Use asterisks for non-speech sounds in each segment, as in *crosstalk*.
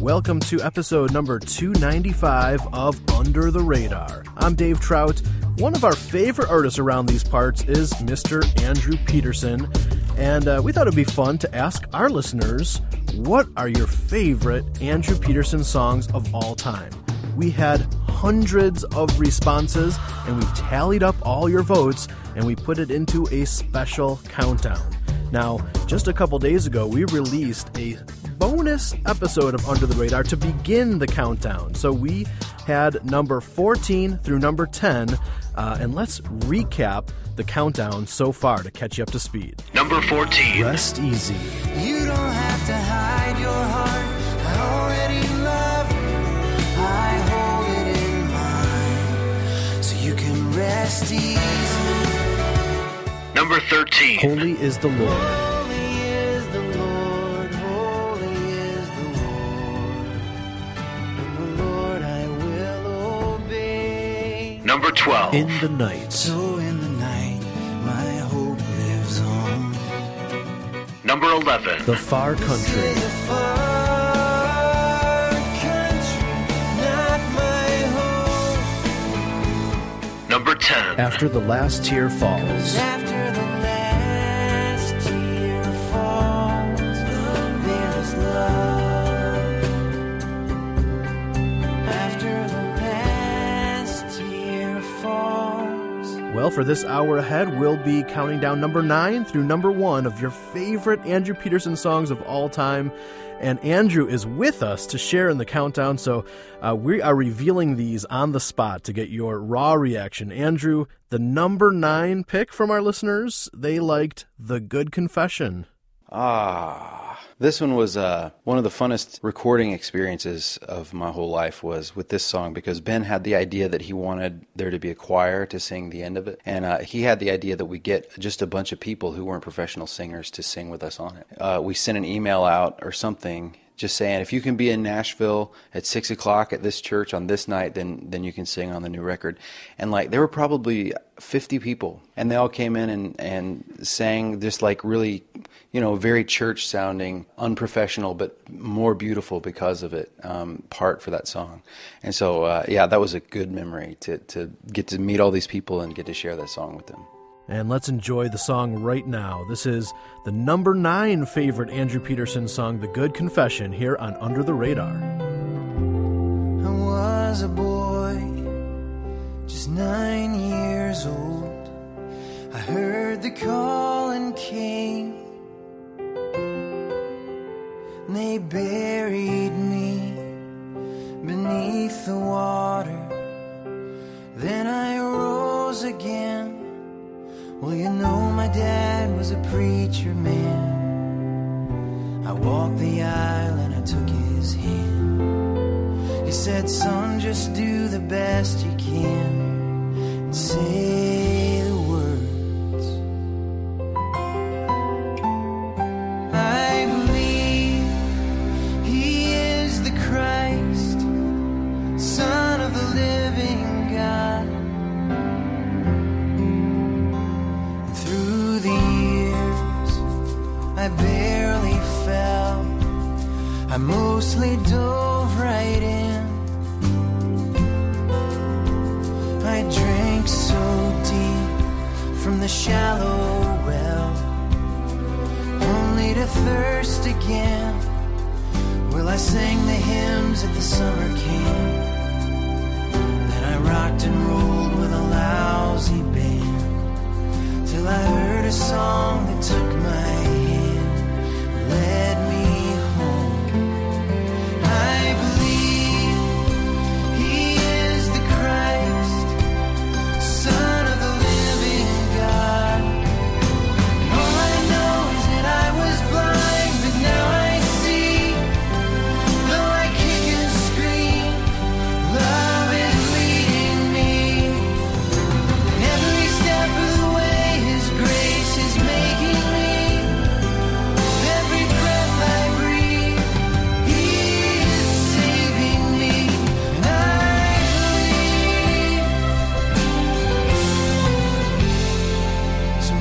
Welcome to episode number 295 of Under the Radar. I'm Dave Trout. One of our favorite artists around these parts is Mr. Andrew Peterson, and uh, we thought it'd be fun to ask our listeners what are your favorite Andrew Peterson songs of all time? We had hundreds of responses, and we tallied up all your votes and we put it into a special countdown. Now, just a couple days ago, we released a bonus episode of Under the Radar to begin the countdown. So we had number 14 through number 10, uh, and let's recap the countdown so far to catch you up to speed. Number 14. Rest easy. You don't have to hide your heart. I already love you. I hold it in mine so you can rest easy. Number 13. Holy is the Lord. Number 12. In the night. So in the night, my hope lives on. Number 11. The far country. Is far country, not my home. Number 10. After the last tear falls. Well, for this hour ahead, we'll be counting down number nine through number one of your favorite Andrew Peterson songs of all time. And Andrew is with us to share in the countdown, so uh, we are revealing these on the spot to get your raw reaction. Andrew, the number nine pick from our listeners, they liked The Good Confession. Ah, this one was uh, one of the funnest recording experiences of my whole life was with this song because Ben had the idea that he wanted there to be a choir to sing the end of it, and uh, he had the idea that we get just a bunch of people who weren't professional singers to sing with us on it. Uh, we sent an email out or something just saying if you can be in Nashville at six o'clock at this church on this night, then then you can sing on the new record. And like there were probably fifty people, and they all came in and and sang just like really, you know, very church sounding, unprofessional but more beautiful because of it. Um, part for that song, and so uh, yeah, that was a good memory to to get to meet all these people and get to share that song with them. And let's enjoy the song right now. This is the number nine favorite Andrew Peterson song, The Good Confession, here on Under the Radar. I was a boy, just nine years old. I heard the call and came. They buried me beneath the water. Then I rose again. Well, you know, my dad was a preacher man. I walked the aisle and I took his hand. He said, Son, just do the best you can and say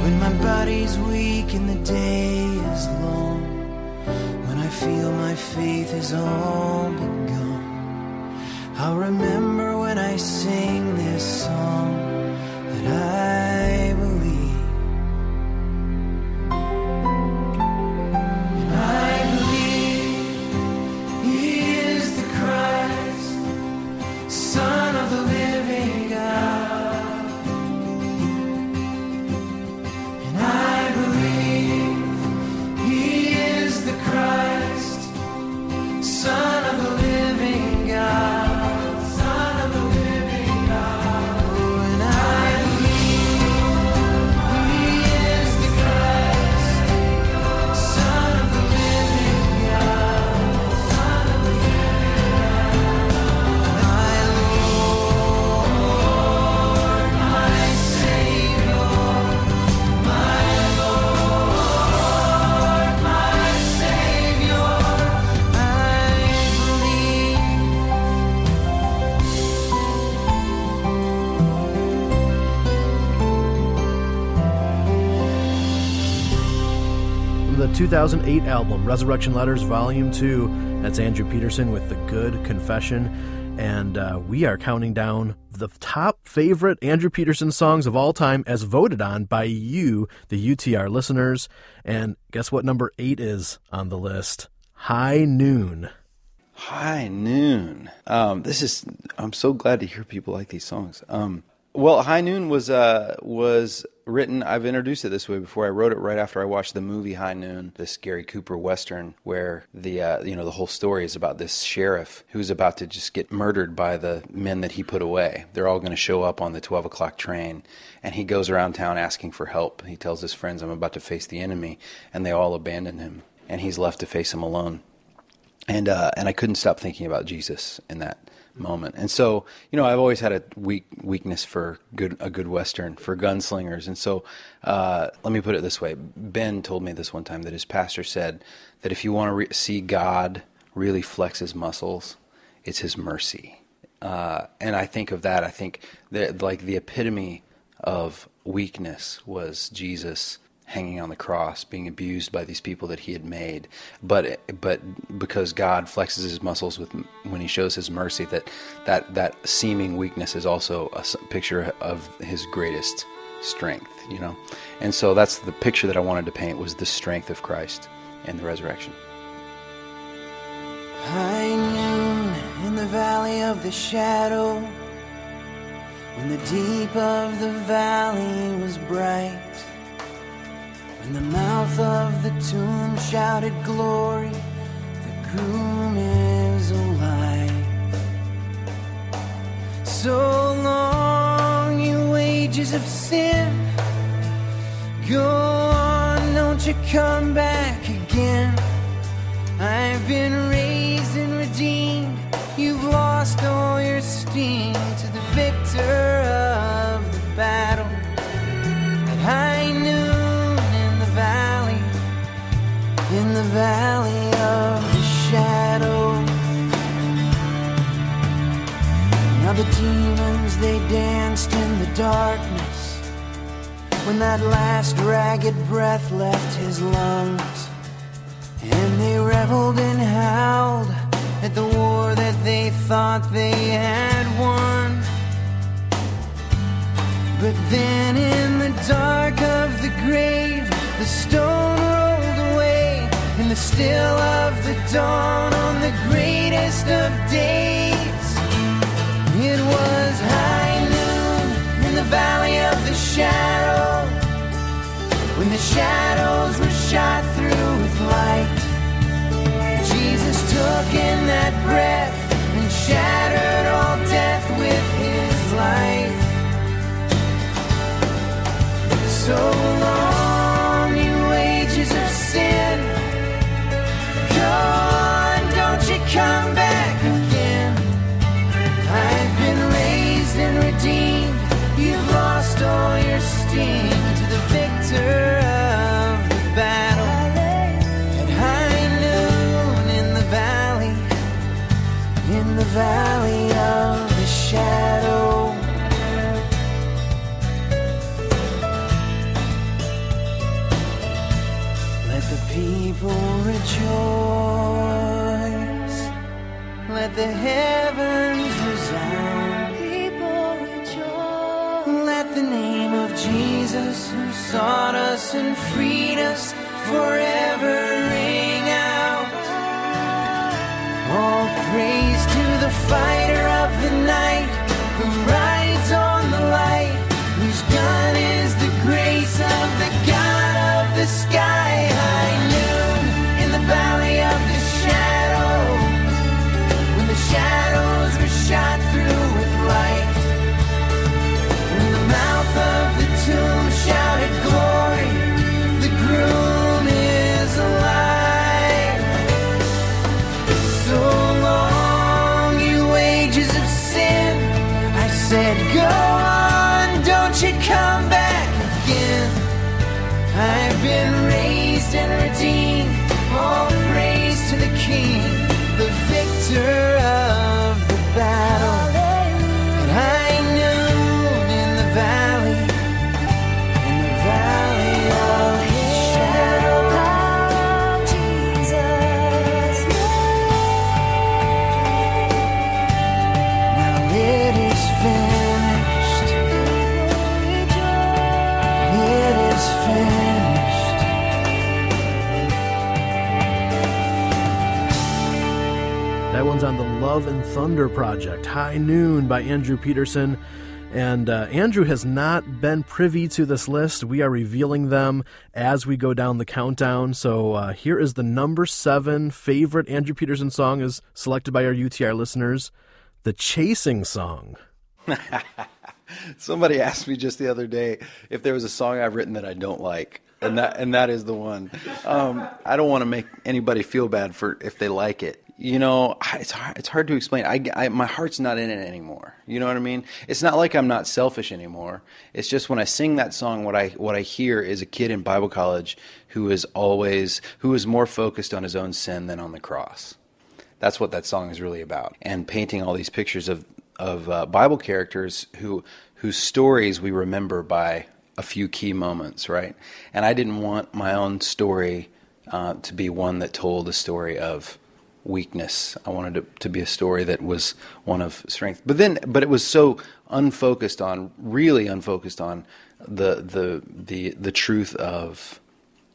When my body's weak and the day is long, when I feel my faith is all but gone, I'll remember when I sing this song that I. 2008 album Resurrection Letters Volume 2, that's Andrew Peterson with The Good Confession. And uh, we are counting down the top favorite Andrew Peterson songs of all time as voted on by you, the UTR listeners. And guess what number eight is on the list? High Noon. High Noon. Um, this is. I'm so glad to hear people like these songs. Um, well, High Noon was uh, was written. I've introduced it this way before. I wrote it right after I watched the movie High Noon, this Gary Cooper western, where the uh, you know the whole story is about this sheriff who's about to just get murdered by the men that he put away. They're all going to show up on the 12 o'clock train, and he goes around town asking for help. He tells his friends, "I'm about to face the enemy," and they all abandon him, and he's left to face him alone and uh, and I couldn't stop thinking about Jesus in that moment. And so, you know, I've always had a weak weakness for good a good western for gunslingers. And so, uh, let me put it this way: Ben told me this one time that his pastor said that if you want to re- see God really flex his muscles, it's His mercy. Uh, and I think of that. I think that like the epitome of weakness was Jesus hanging on the cross, being abused by these people that he had made. But but because God flexes his muscles with when he shows his mercy, that that that seeming weakness is also a picture of his greatest strength. You know, and so that's the picture that I wanted to paint was the strength of Christ and the resurrection. High noon in the valley of the shadow, when the deep of the valley was bright, when the mouth of the tomb shouted glory, the groom is alive. So long, you wages of sin. Go on, don't you come back again. I've been raised and redeemed. You've lost all your steam to the victor of the battle. Valley of the shadow. Now the demons they danced in the darkness when that last ragged breath left his lungs. And they reveled and howled at the war that they thought they had won. But then in the dark of the grave, the stone still of the dawn on the greatest of days, it was high noon in the valley of the shadow. When the shadows were shot through with light, Jesus took in that breath and shattered all death with his life. So long, Go on, don't you come back again. I've been raised and redeemed. You've lost all your steam to the victor of the battle. At high noon in the valley, in the valley of the shadow. Let the people rejoice. Let the heavens resound. People rejoice. Let the name of Jesus, who sought us and freed us, forever ring out. All praise to the fighter of the night, who rides on the light, whose gun is the grace of the God of the sky. Love and Thunder Project, High Noon by Andrew Peterson. And uh, Andrew has not been privy to this list. We are revealing them as we go down the countdown. So uh, here is the number seven favorite Andrew Peterson song, is selected by our UTR listeners, the Chasing Song. *laughs* Somebody asked me just the other day if there was a song I've written that I don't like, and that and that is the one. Um, I don't want to make anybody feel bad for if they like it. You know, it's hard, it's hard to explain. I, I my heart's not in it anymore. You know what I mean? It's not like I'm not selfish anymore. It's just when I sing that song, what I what I hear is a kid in Bible college who is always who is more focused on his own sin than on the cross. That's what that song is really about. And painting all these pictures of of uh, Bible characters who whose stories we remember by a few key moments, right? And I didn't want my own story uh, to be one that told a story of weakness. I wanted it to be a story that was one of strength. But then, but it was so unfocused on, really unfocused on the the the the truth of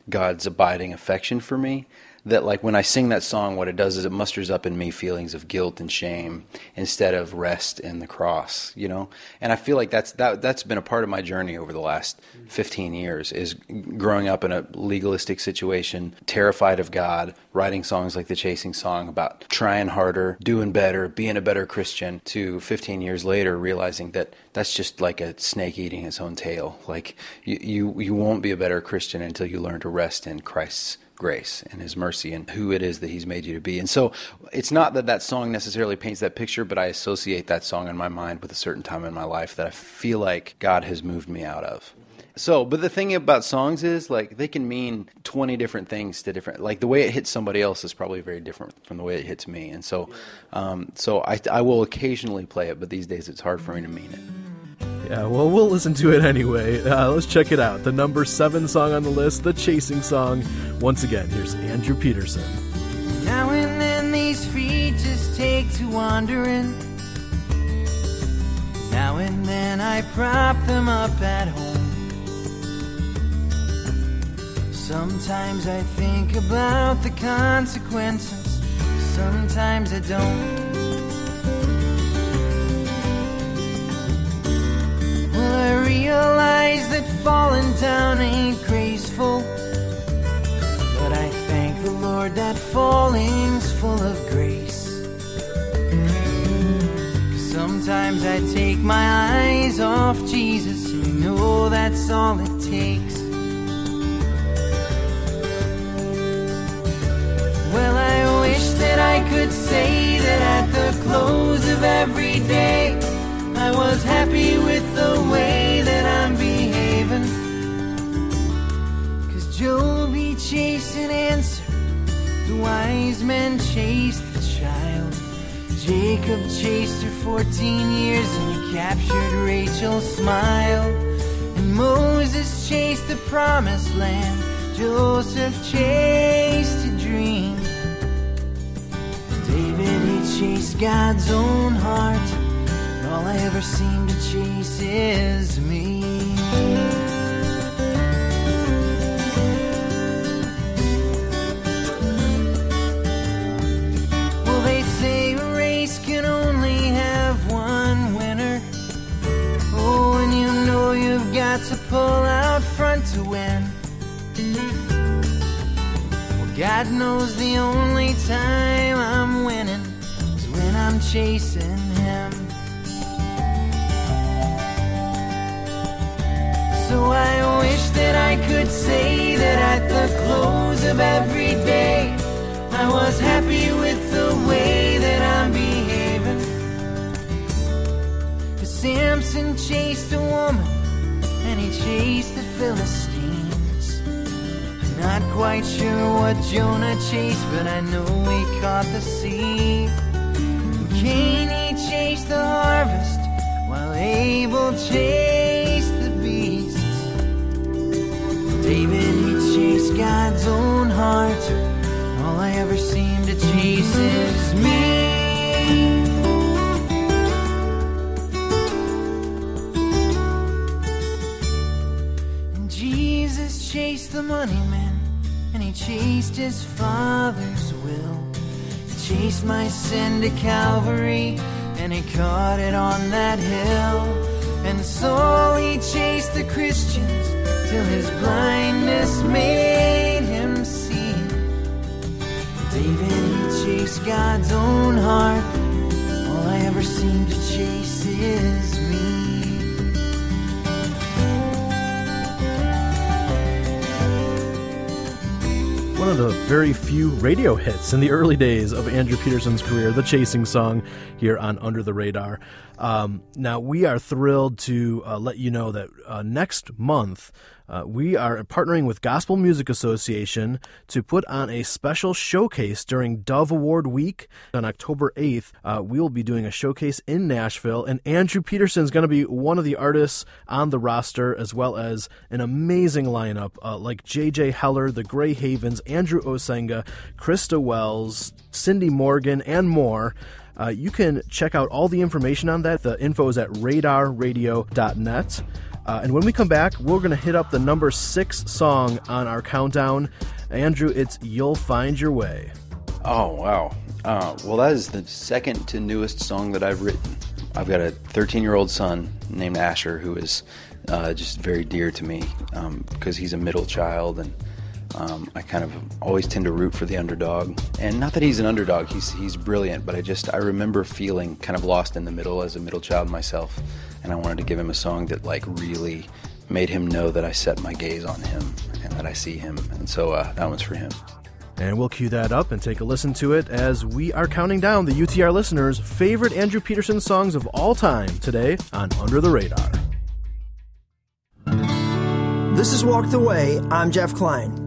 God's abiding affection for me. That like when I sing that song, what it does is it musters up in me feelings of guilt and shame instead of rest in the cross, you know. And I feel like that's that that's been a part of my journey over the last 15 years is growing up in a legalistic situation, terrified of God, writing songs like the Chasing Song about trying harder, doing better, being a better Christian. To 15 years later, realizing that that's just like a snake eating its own tail. Like you you, you won't be a better Christian until you learn to rest in Christ's grace and his mercy and who it is that he's made you to be. And so it's not that that song necessarily paints that picture, but I associate that song in my mind with a certain time in my life that I feel like God has moved me out of. So, but the thing about songs is like they can mean 20 different things to different, like the way it hits somebody else is probably very different from the way it hits me. And so, um, so I, I will occasionally play it, but these days it's hard for me to mean it. Yeah, well, we'll listen to it anyway. Uh, let's check it out. The number seven song on the list, the Chasing Song. Once again, here's Andrew Peterson. Now and then these feet just take to wandering. Now and then I prop them up at home. Sometimes I think about the consequences, sometimes I don't. I realize that falling down ain't graceful. But I thank the Lord that falling's full of grace. Sometimes I take my eyes off Jesus, and know that's all it takes. Well, I wish that I could say that at the close of every day, I was happy with the way that I'm behaving. Cause he chased an answer, the wise men chased the child. Jacob chased her 14 years and he captured Rachel's smile. And Moses chased the promised land, Joseph chased a dream. David he chased God's own heart. All I ever seem to chase is me. Well, they say a race can only have one winner. Oh, and you know you've got to pull out front to win. Well, God knows the only time I'm winning is when I'm chasing So I wish that I could say that at the close of every day, I was happy with the way that I'm behaving. Cause Samson chased a woman and he chased the Philistines. I'm Not quite sure what Jonah chased, but I know he caught the sea. And Cain he chased the harvest while Abel chased David he chased God's own heart. All I ever seem to chase is me. And Jesus chased the money man, and he chased his father's will. He chased my sin to Calvary, and he caught it on that hill. And so he chased the Christians till his blindness made him see. David, chased God's own heart. All I ever seem to chase is me. One of the very few radio hits in the early days of Andrew Peterson's career, the chasing song here on Under the Radar. Um, now, we are thrilled to uh, let you know that uh, next month uh, we are partnering with Gospel Music Association to put on a special showcase during Dove Award Week on October 8th. Uh, we will be doing a showcase in Nashville, and Andrew Peterson is going to be one of the artists on the roster, as well as an amazing lineup uh, like J.J. Heller, the Grey Havens, Andrew Osenga, Christa Wells, Cindy Morgan, and more. Uh, you can check out all the information on that. The info is at radarradio.net. Uh, and when we come back, we're going to hit up the number six song on our countdown. Andrew, it's You'll Find Your Way. Oh, wow. Uh, well, that is the second to newest song that I've written. I've got a 13 year old son named Asher who is uh, just very dear to me because he's a middle child and um, I kind of always tend to root for the underdog. And not that he's an underdog, he's, he's brilliant, but I just, I remember feeling kind of lost in the middle as a middle child myself. And I wanted to give him a song that like really made him know that I set my gaze on him and that I see him. And so uh, that one's for him. And we'll cue that up and take a listen to it as we are counting down the UTR listeners' favorite Andrew Peterson songs of all time today on Under the Radar. This is Walk the Way. I'm Jeff Klein.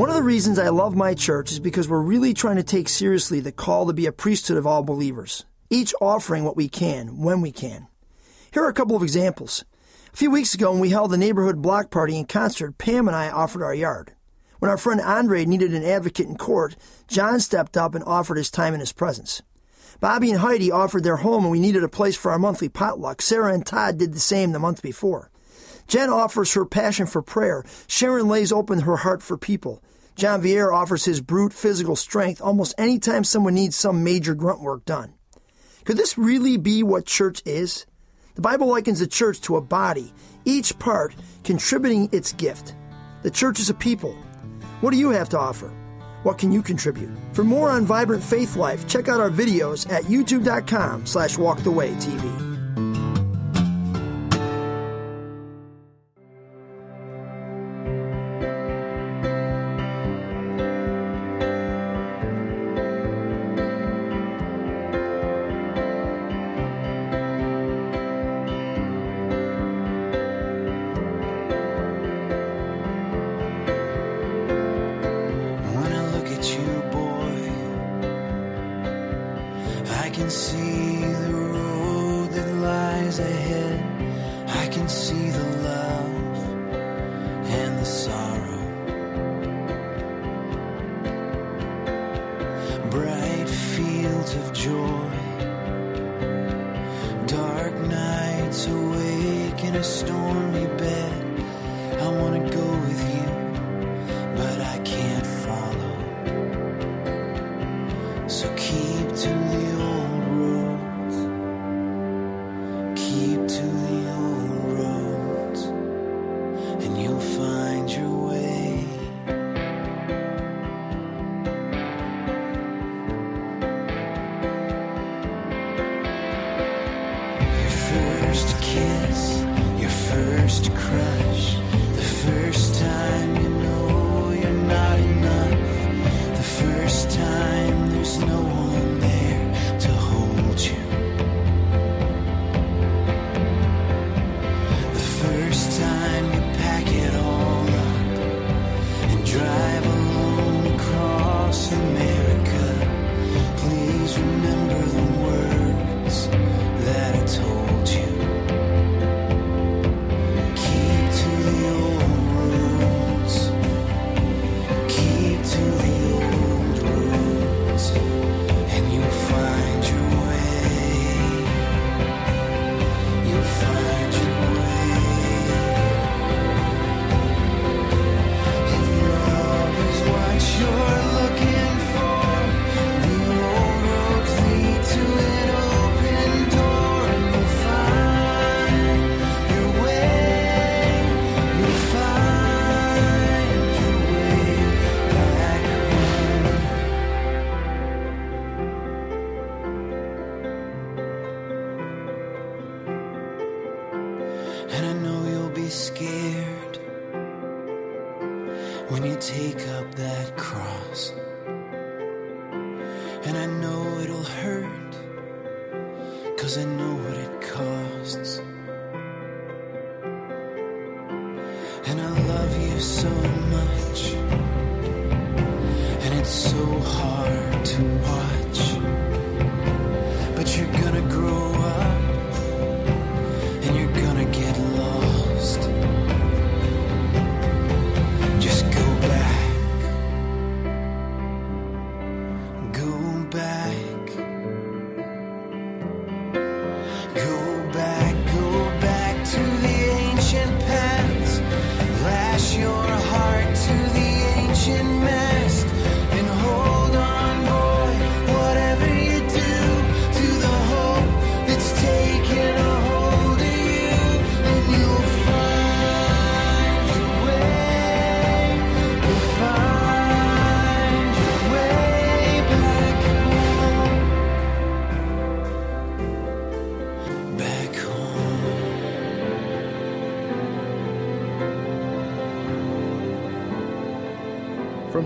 One of the reasons I love my church is because we're really trying to take seriously the call to be a priesthood of all believers, each offering what we can when we can. Here are a couple of examples. A few weeks ago, when we held the neighborhood block party and concert, Pam and I offered our yard. When our friend Andre needed an advocate in court, John stepped up and offered his time and his presence. Bobby and Heidi offered their home and we needed a place for our monthly potluck. Sarah and Todd did the same the month before. Jen offers her passion for prayer. Sharon lays open her heart for people. John Vieira offers his brute physical strength almost any time someone needs some major grunt work done. Could this really be what church is? The Bible likens the church to a body, each part contributing its gift. The church is a people. What do you have to offer? What can you contribute? For more on Vibrant Faith Life, check out our videos at youtube.com slash walkthewaytv.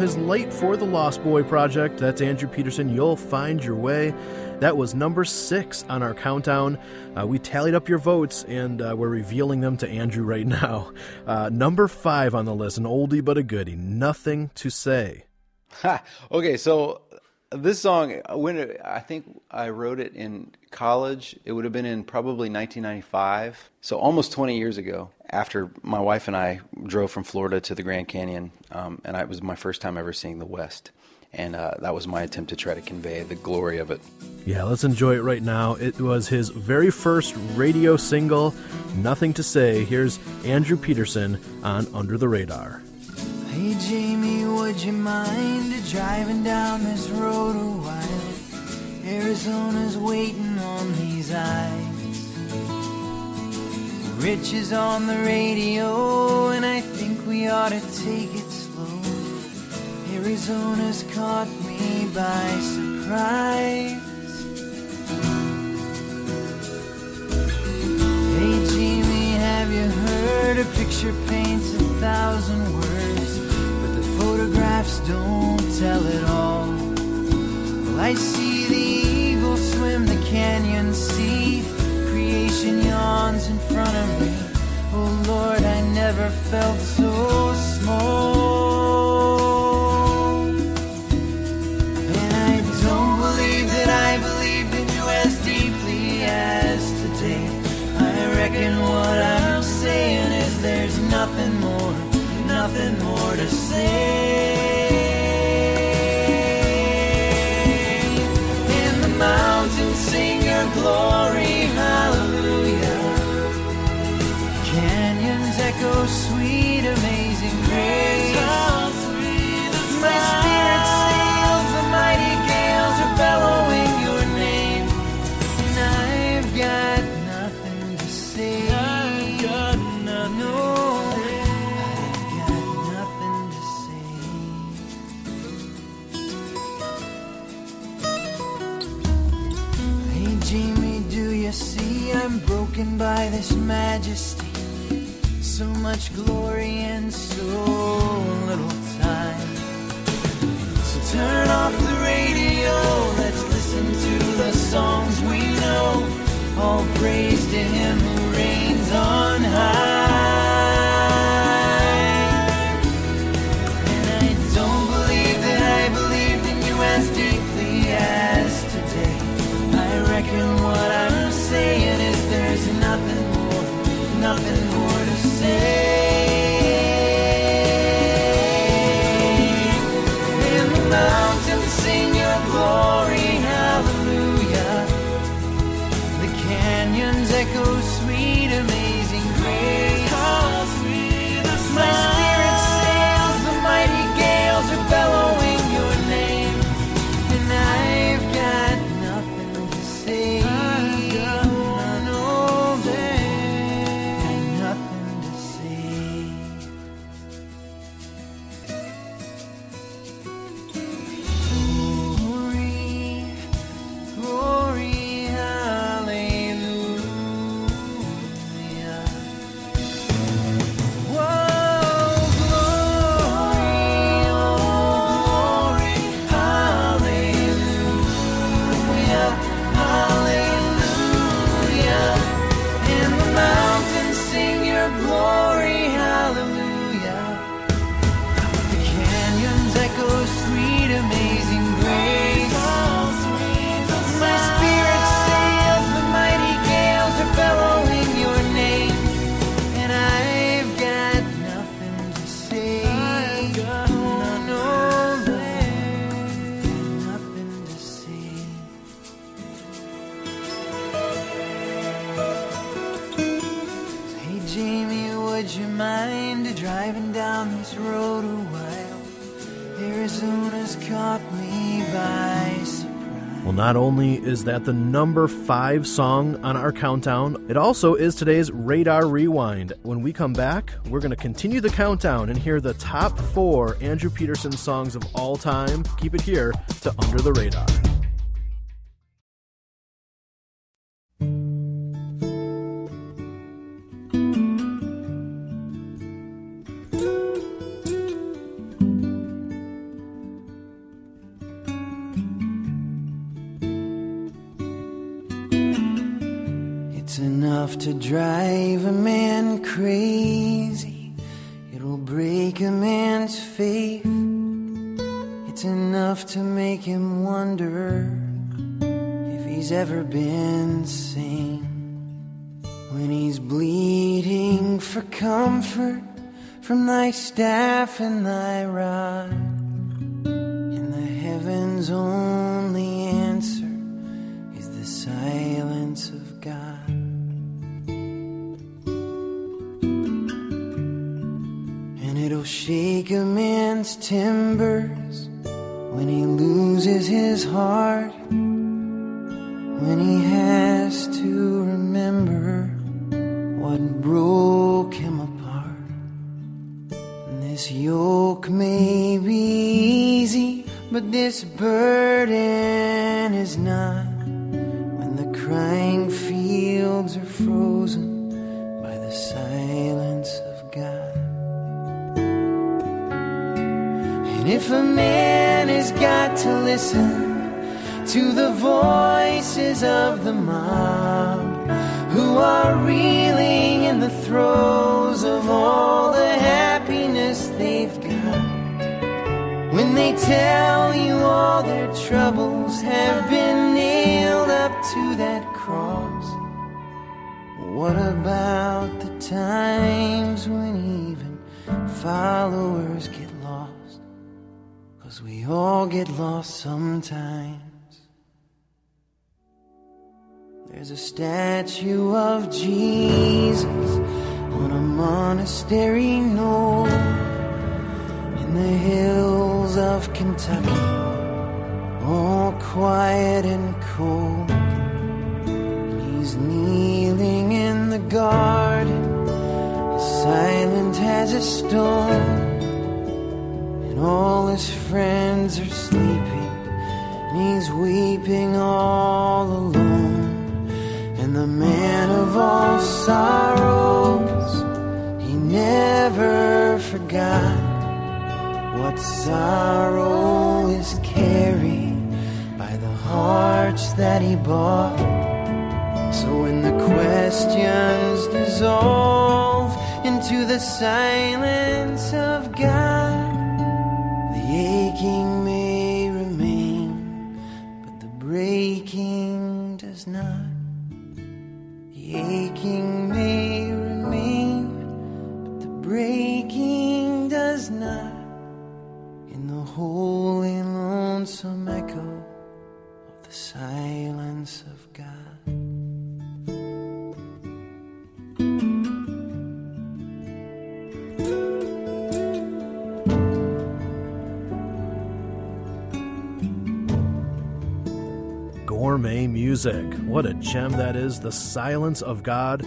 His Light for the Lost Boy project, that's Andrew Peterson, You'll Find Your Way. That was number six on our countdown. Uh, we tallied up your votes and uh, we're revealing them to Andrew right *laughs* now. Uh, number five on the list, an oldie but a goodie, Nothing to Say. Ha! Okay, so this song, when I think I wrote it in college, it would have been in probably 1995, so almost 20 years ago. After my wife and I drove from Florida to the Grand Canyon, um, and I, it was my first time ever seeing the West, and uh, that was my attempt to try to convey the glory of it. Yeah, let's enjoy it right now. It was his very first radio single, Nothing to Say. Here's Andrew Peterson on Under the Radar. Hey Jamie, would you mind driving down this road a while? Arizona's waiting on these eyes. Rich is on the radio, and I think we ought to take it slow. Arizona's caught me by surprise. Hey Jamie, have you heard a picture paints a thousand words, but the photographs don't tell it all. Well, I see the eagle swim the canyon felt so a while? Arizona's caught me by surprise. Well, not only is that the number five song on our countdown, it also is today's Radar Rewind. When we come back, we're going to continue the countdown and hear the top four Andrew Peterson songs of all time. Keep it here to Under the Radar. Ever been seen. When he's bleeding for comfort from thy staff and thy rod. And the heavens only answer is the silence of God. And it'll shake a man's timbers when he loses his heart. When he has to remember what broke him apart. And this yoke may be easy, but this burden is not. When the crying fields are frozen by the silence of God. And if a man has got to listen to the voices of the mob who are reeling in the throes of all the happiness they've got. When they tell you all their troubles have been nailed up to that cross, what about the times when even followers get lost? Cause we all get lost sometimes. There's a statue of Jesus on a monastery knoll in the hills of Kentucky, all quiet and cold. He's kneeling in the garden, as silent as a stone, and all his friends are sleeping, and he's weeping all alone. And the man of all sorrows, he never forgot what sorrow is carried by the hearts that he bought. So when the questions dissolve into the silence of God, music. What a gem that is. The Silence of God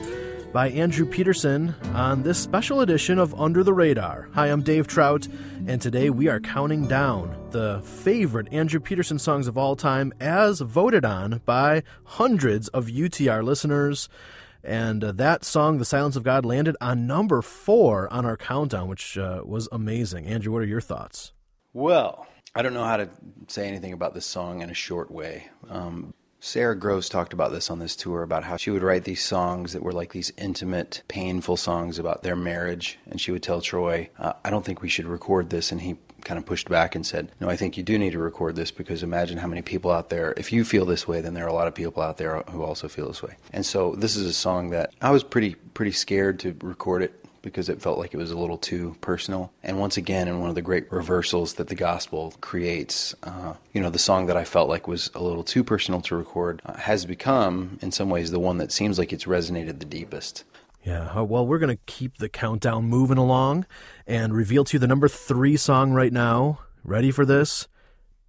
by Andrew Peterson on this special edition of Under the Radar. Hi, I'm Dave Trout, and today we are counting down the favorite Andrew Peterson songs of all time as voted on by hundreds of UTR listeners. And uh, that song, The Silence of God, landed on number four on our countdown, which uh, was amazing. Andrew, what are your thoughts? Well, I don't know how to say anything about this song in a short way. Um, Sara Groves talked about this on this tour about how she would write these songs that were like these intimate, painful songs about their marriage. And she would tell Troy, uh, I don't think we should record this. And he kind of pushed back and said, No, I think you do need to record this because imagine how many people out there, if you feel this way, then there are a lot of people out there who also feel this way. And so this is a song that I was pretty, pretty scared to record it because it felt like it was a little too personal. And once again, in one of the great reversals that the gospel creates, uh, you know, the song that I felt like was a little too personal to record uh, has become, in some ways, the one that seems like it's resonated the deepest. Yeah, uh, well, we're going to keep the countdown moving along and reveal to you the number three song right now. Ready for this?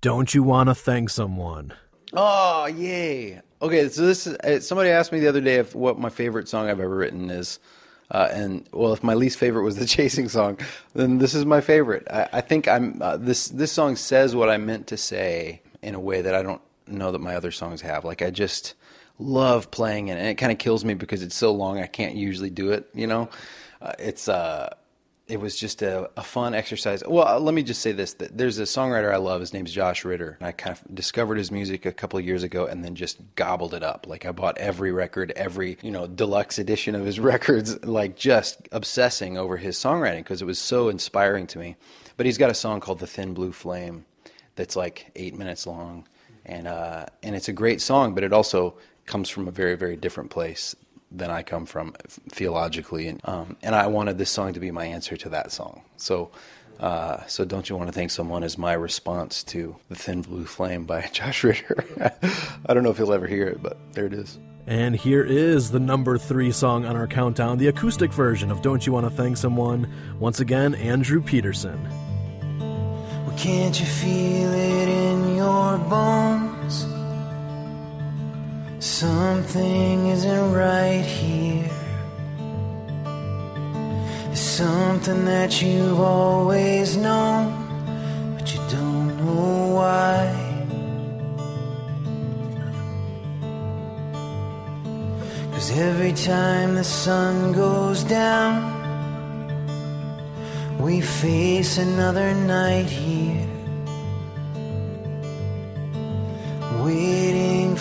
Don't You Want to Thank Someone? Oh, yay. Okay, so this is uh, somebody asked me the other day if what my favorite song I've ever written is. Uh, and well, if my least favorite was the *laughs* chasing song, then this is my favorite. I, I think I'm uh, this this song says what I meant to say in a way that I don't know that my other songs have. Like I just love playing it, and it kind of kills me because it's so long. I can't usually do it. You know, uh, it's uh, it was just a, a fun exercise. Well, uh, let me just say this: that there's a songwriter I love. His name's Josh Ritter. And I kind of discovered his music a couple years ago, and then just gobbled it up. Like I bought every record, every you know deluxe edition of his *laughs* records, like just obsessing over his songwriting because it was so inspiring to me. But he's got a song called "The Thin Blue Flame" that's like eight minutes long, and uh, and it's a great song, but it also comes from a very very different place than I come from theologically, and um, and I wanted this song to be my answer to that song. So. Uh, so don't you want to thank someone as my response to the thin blue flame by *laughs* josh ritter i don't know if he'll ever hear it but there it is And here is the number three song on our countdown, the acoustic version of Don't You Want to Thank Someone. Once again, Andrew Peterson. Well, can't you feel it in your bones? Something isn't right here. It's something that you've always known, but you don't know why. Cause every time the sun goes down, we face another night here. Waiting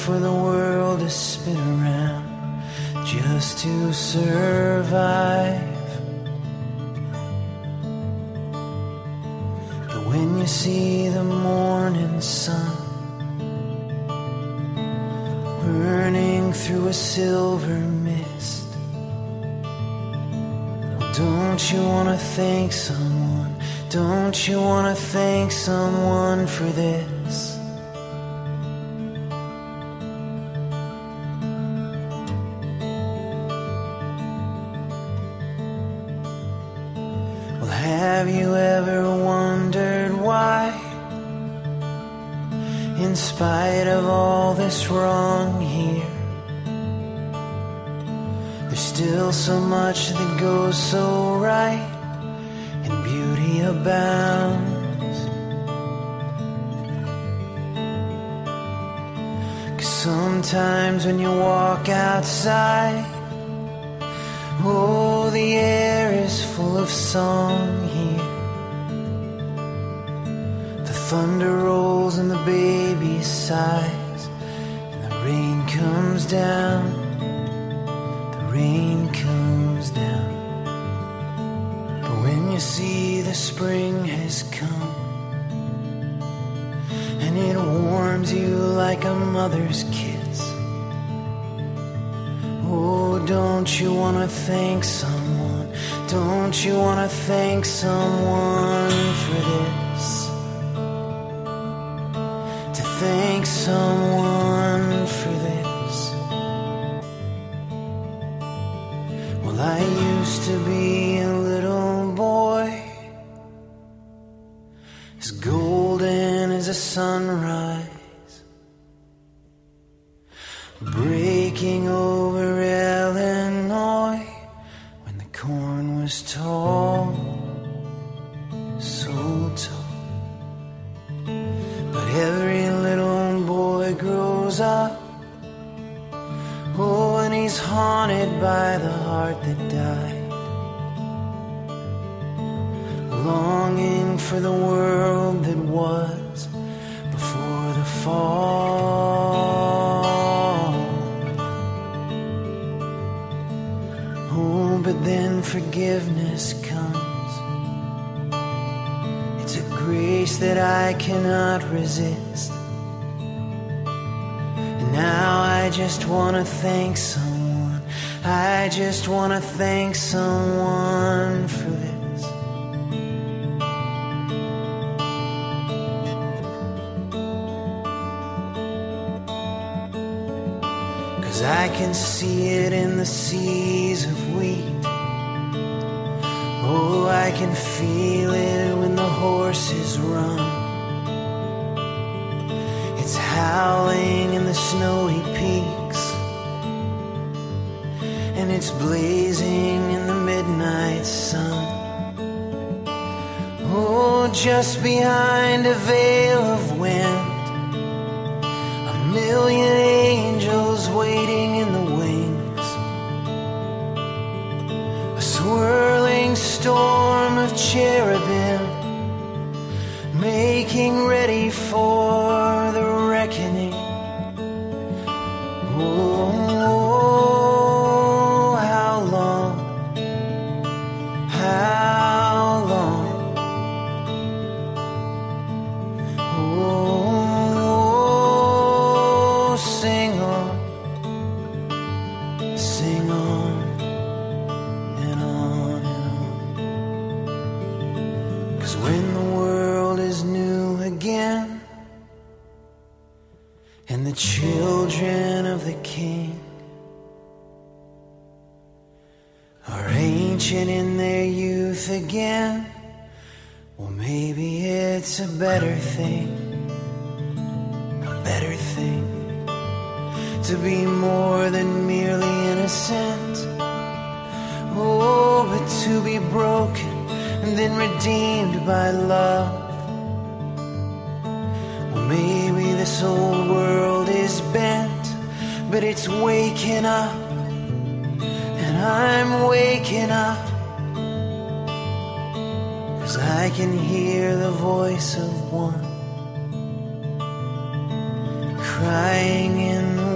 for the world to spin around just to survive. But when you see the morning sun burning through a silver mist, don't you want to thank someone? Don't you want to thank someone for this? Much that goes so right, and beauty abounds. Cause sometimes when you walk outside, Oh, the air is full of song here. The thunder rolls and the baby sighs, and the rain comes down. Has come, and it warms you like a mother's kiss. Oh, don't you wanna thank someone? Don't you wanna thank someone for this? To thank someone I can see it in the seas of wheat. Oh, I can feel it when the horses run. It's howling in the snowy peaks. And it's blazing in the midnight sun. Oh, just behind a veil of innocent. Oh, but to be broken and then redeemed by love. Well, maybe this old world is bent, but it's waking up, and I'm waking up. Cause I can hear the voice of one crying in the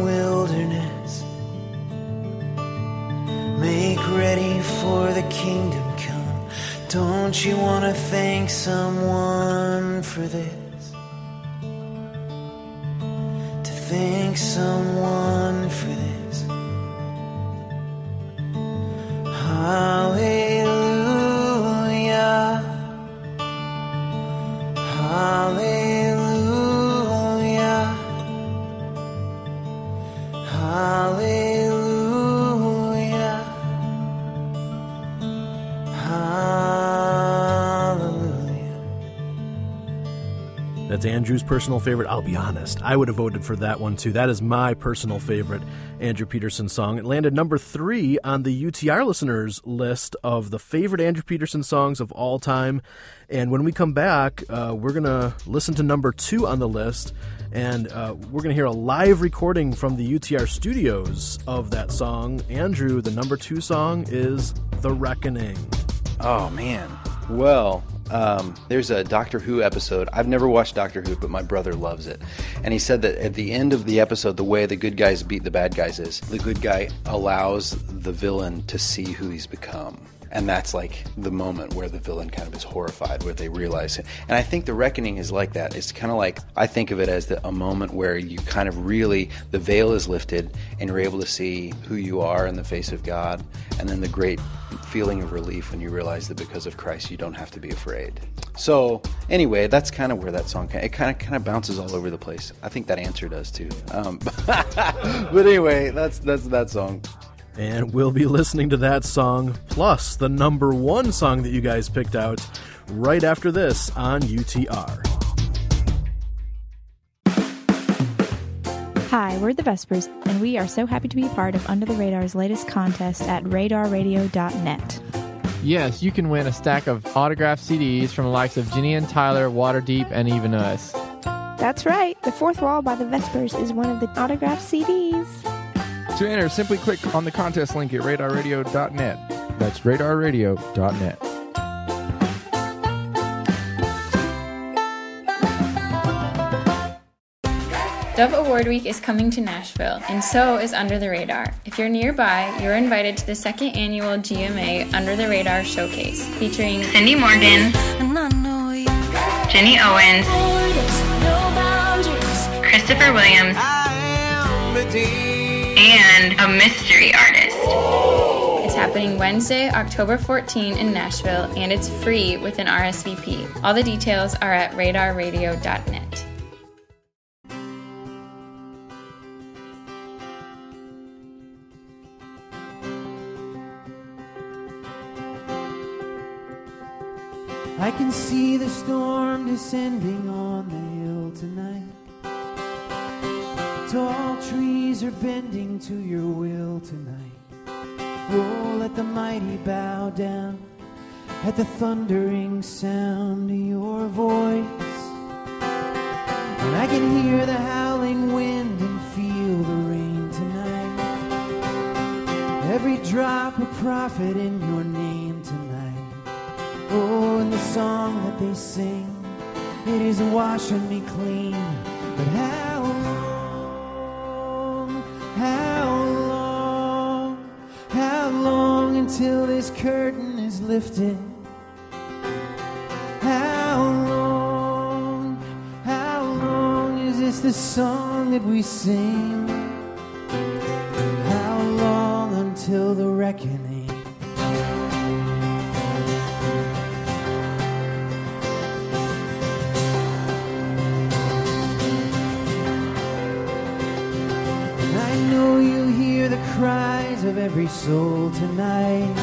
for the kingdom come. Don't you want to thank someone for this? To thank someone for this. It's Andrew's personal favorite, I'll be honest. I would have voted for that one too. That is my personal favorite Andrew Peterson song. It landed number three on the UTR listeners list of the favorite Andrew Peterson songs of all time. And when we come back, uh, we're going to listen to number two on the list. And uh, we're going to hear a live recording from the UTR studios of that song. Andrew, the number two song is The Reckoning. Oh man. Well, um, there's a Doctor Who episode. I've never watched Doctor Who, but my brother loves it. And he said that at the end of the episode, the way the good guys beat the bad guys is the good guy allows the villain to see who he's become. And that's like the moment where the villain kind of is horrified, where they realize it. And I think the reckoning is like that. It's kind of like I think of it as the, a moment where you kind of really the veil is lifted and you're able to see who you are in the face of God, and then the great feeling of relief when you realize that because of Christ you don't have to be afraid. So anyway, that's kind of where that song it kind of kind of bounces all over the place. I think that answer does too. Um, *laughs* but anyway, that's that's that song. And we'll be listening to that song, plus the number one song that you guys picked out, right after this on UTR. Hi, we're the Vespers, and we are so happy to be part of Under the Radar's latest contest at radarradio.net. Yes, you can win a stack of autographed CDs from the likes of Jenny and Tyler, Waterdeep, and even us. That's right, The Fourth Wall by the Vespers is one of the autographed CDs. To enter, simply click on the contest link at radarradio.net. That's radarradio.net. Dove Award Week is coming to Nashville, and so is Under the Radar. If you're nearby, you're invited to the second annual GMA Under the Radar Showcase, featuring Cindy Morgan, Jenny Owens, Christopher Williams, and a mystery artist. It's happening Wednesday, October 14 in Nashville, and it's free with an RSVP. All the details are at radarradio.net. I can see the storm descending on the hill tonight. Tall trees are bending to your will tonight. Oh, let the mighty bow down at the thundering sound of your voice. And I can hear the howling wind and feel the rain tonight. Every drop a prophet in your name tonight. Oh, and the song that they sing, it is washing me clean. But how how long, how long until this curtain is lifted? How long, how long is this the song that we sing? How long until the reckoning? Know you hear the cries of every soul tonight.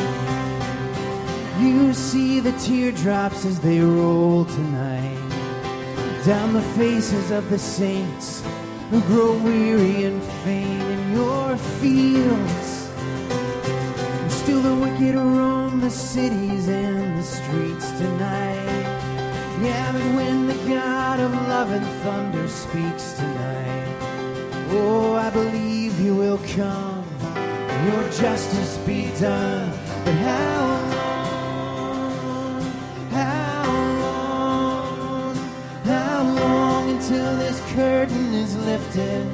You see the teardrops as they roll tonight down the faces of the saints who grow weary and faint in your fields. And still the wicked roam the cities and the streets tonight. Yeah, but when the God of love and thunder speaks tonight, oh, I believe you will come. and Your justice be done. But how long? How long? How long until this curtain is lifted?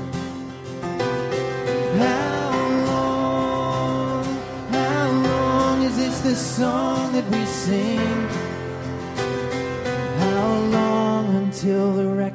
How long? How long is this the song that we sing? How long until the reckoning?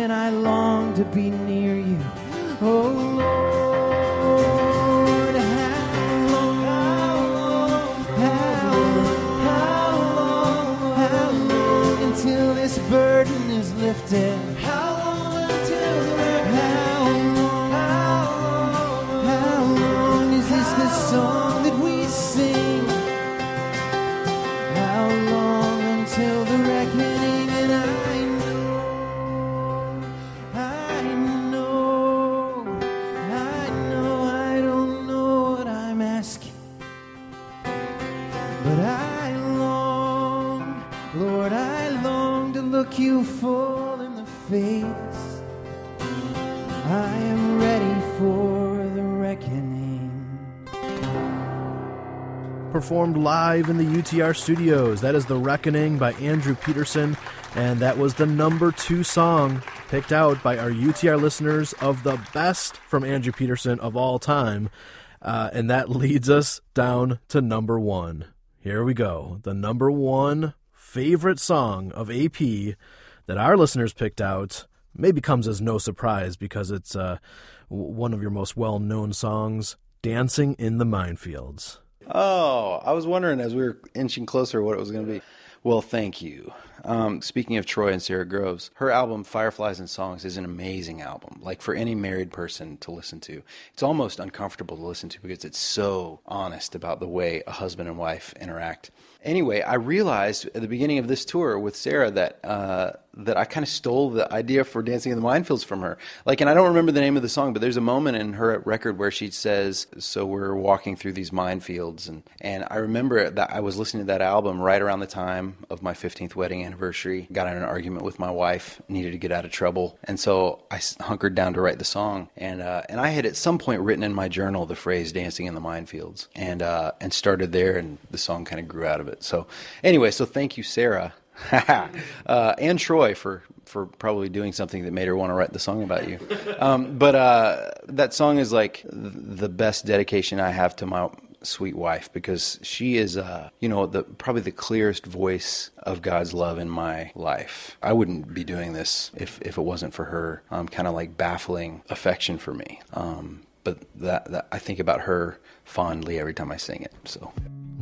And I long to be near you. Oh Lord, performed live in the UTR studios. That is The Reckoning by Andrew Peterson, and that was the number two song picked out by our UTR listeners of the best from Andrew Peterson of all time. Uh, and that leads us down to number one. Here we go. The number one favorite song of AP that our listeners picked out maybe comes as no surprise because it's uh, one of your most well known songs, Dancing in the Minefields. Oh, I was wondering as we were inching closer what it was going to be. Well, thank you. Um, speaking of Troy and Sara Groves, her album Fireflies and Songs is an amazing album. Like for any married person to listen to, it's almost uncomfortable to listen to because it's so honest about the way a husband and wife interact. Anyway, I realized at the beginning of this tour with Sara that uh, that I kind of stole the idea for Dancing in the Minefields from her. Like, and I don't remember the name of the song, but there's a moment in her record where she says, "So we're walking through these minefields," and and I remember that I was listening to that album right around the time of my 15th wedding anniversary. Got in an argument with my wife, needed to get out of trouble, and so I hunkered down to write the song. And uh, and I had at some point written in my journal the phrase "dancing in the minefields," and uh, and started there, and the song kind of grew out of it. So anyway, so thank you, Sara. *laughs* uh, and Troy for for probably doing something that made her want to write the song about you. Um, but uh, that song is like th- the best dedication I have to my sweet wife because she is, uh, you know, the probably the clearest voice of God's love in my life. I wouldn't be doing this if if it wasn't for her. Um, kind of like baffling affection for me. Um, but that, that I think about her fondly every time I sing it. So.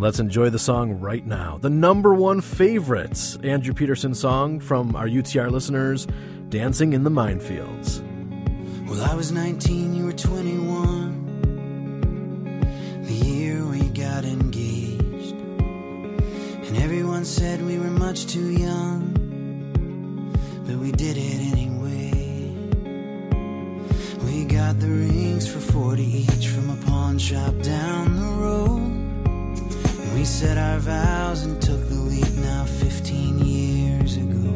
Let's enjoy the song right now. The number one favorite Andrew Peterson song from our UTR listeners, Dancing in the Minefields. Well, I was 19, you were 21. The year we got engaged. And everyone said we were much too young. But we did it anyway. We got the rings for 40 each from a pawn shop down the road. We said our vows and took the leap now 15 years ago.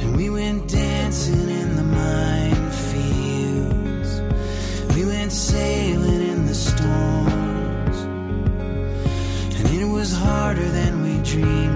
And we went dancing in the minefields. We went sailing in the storms. And it was harder than we dreamed,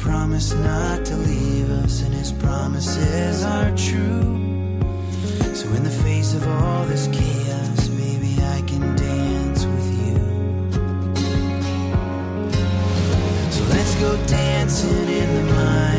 promised not to leave us, and his promises are true. So in the face of all this chaos, baby, I can dance with you. So let's go dancing in the minefields.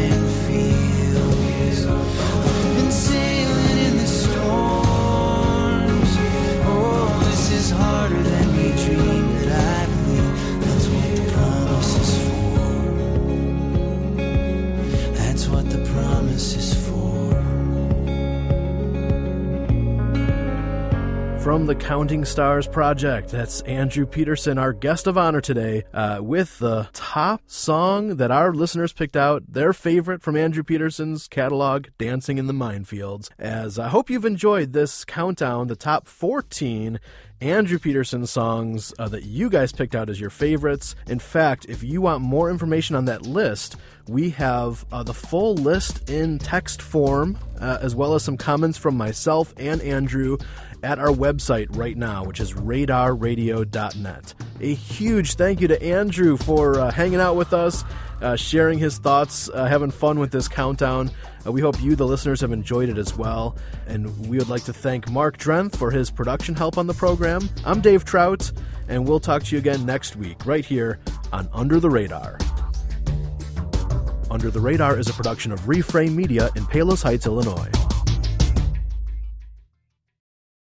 From the Counting Stars Project, that's Andrew Peterson, our guest of honor today, uh, with the top song that our listeners picked out, their favorite from Andrew Peterson's catalog, Dancing in the Minefields. As I hope you've enjoyed this countdown, the top 14 Andrew Peterson songs uh, that you guys picked out as your favorites. In fact, if you want more information on that list, we have uh, the full list in text form, uh, as well as some comments from myself and Andrew at our website right now, which is radarradio.net. A huge thank you to Andrew for uh, hanging out with us, uh, sharing his thoughts, uh, having fun with this countdown. Uh, we hope you, the listeners, have enjoyed it as well. And we would like to thank Mark Drenth for his production help on the program. I'm Dave Trout, and we'll talk to you again next week, right here on Under the Radar. Under the Radar is a production of Reframe Media in Palos Heights, Illinois.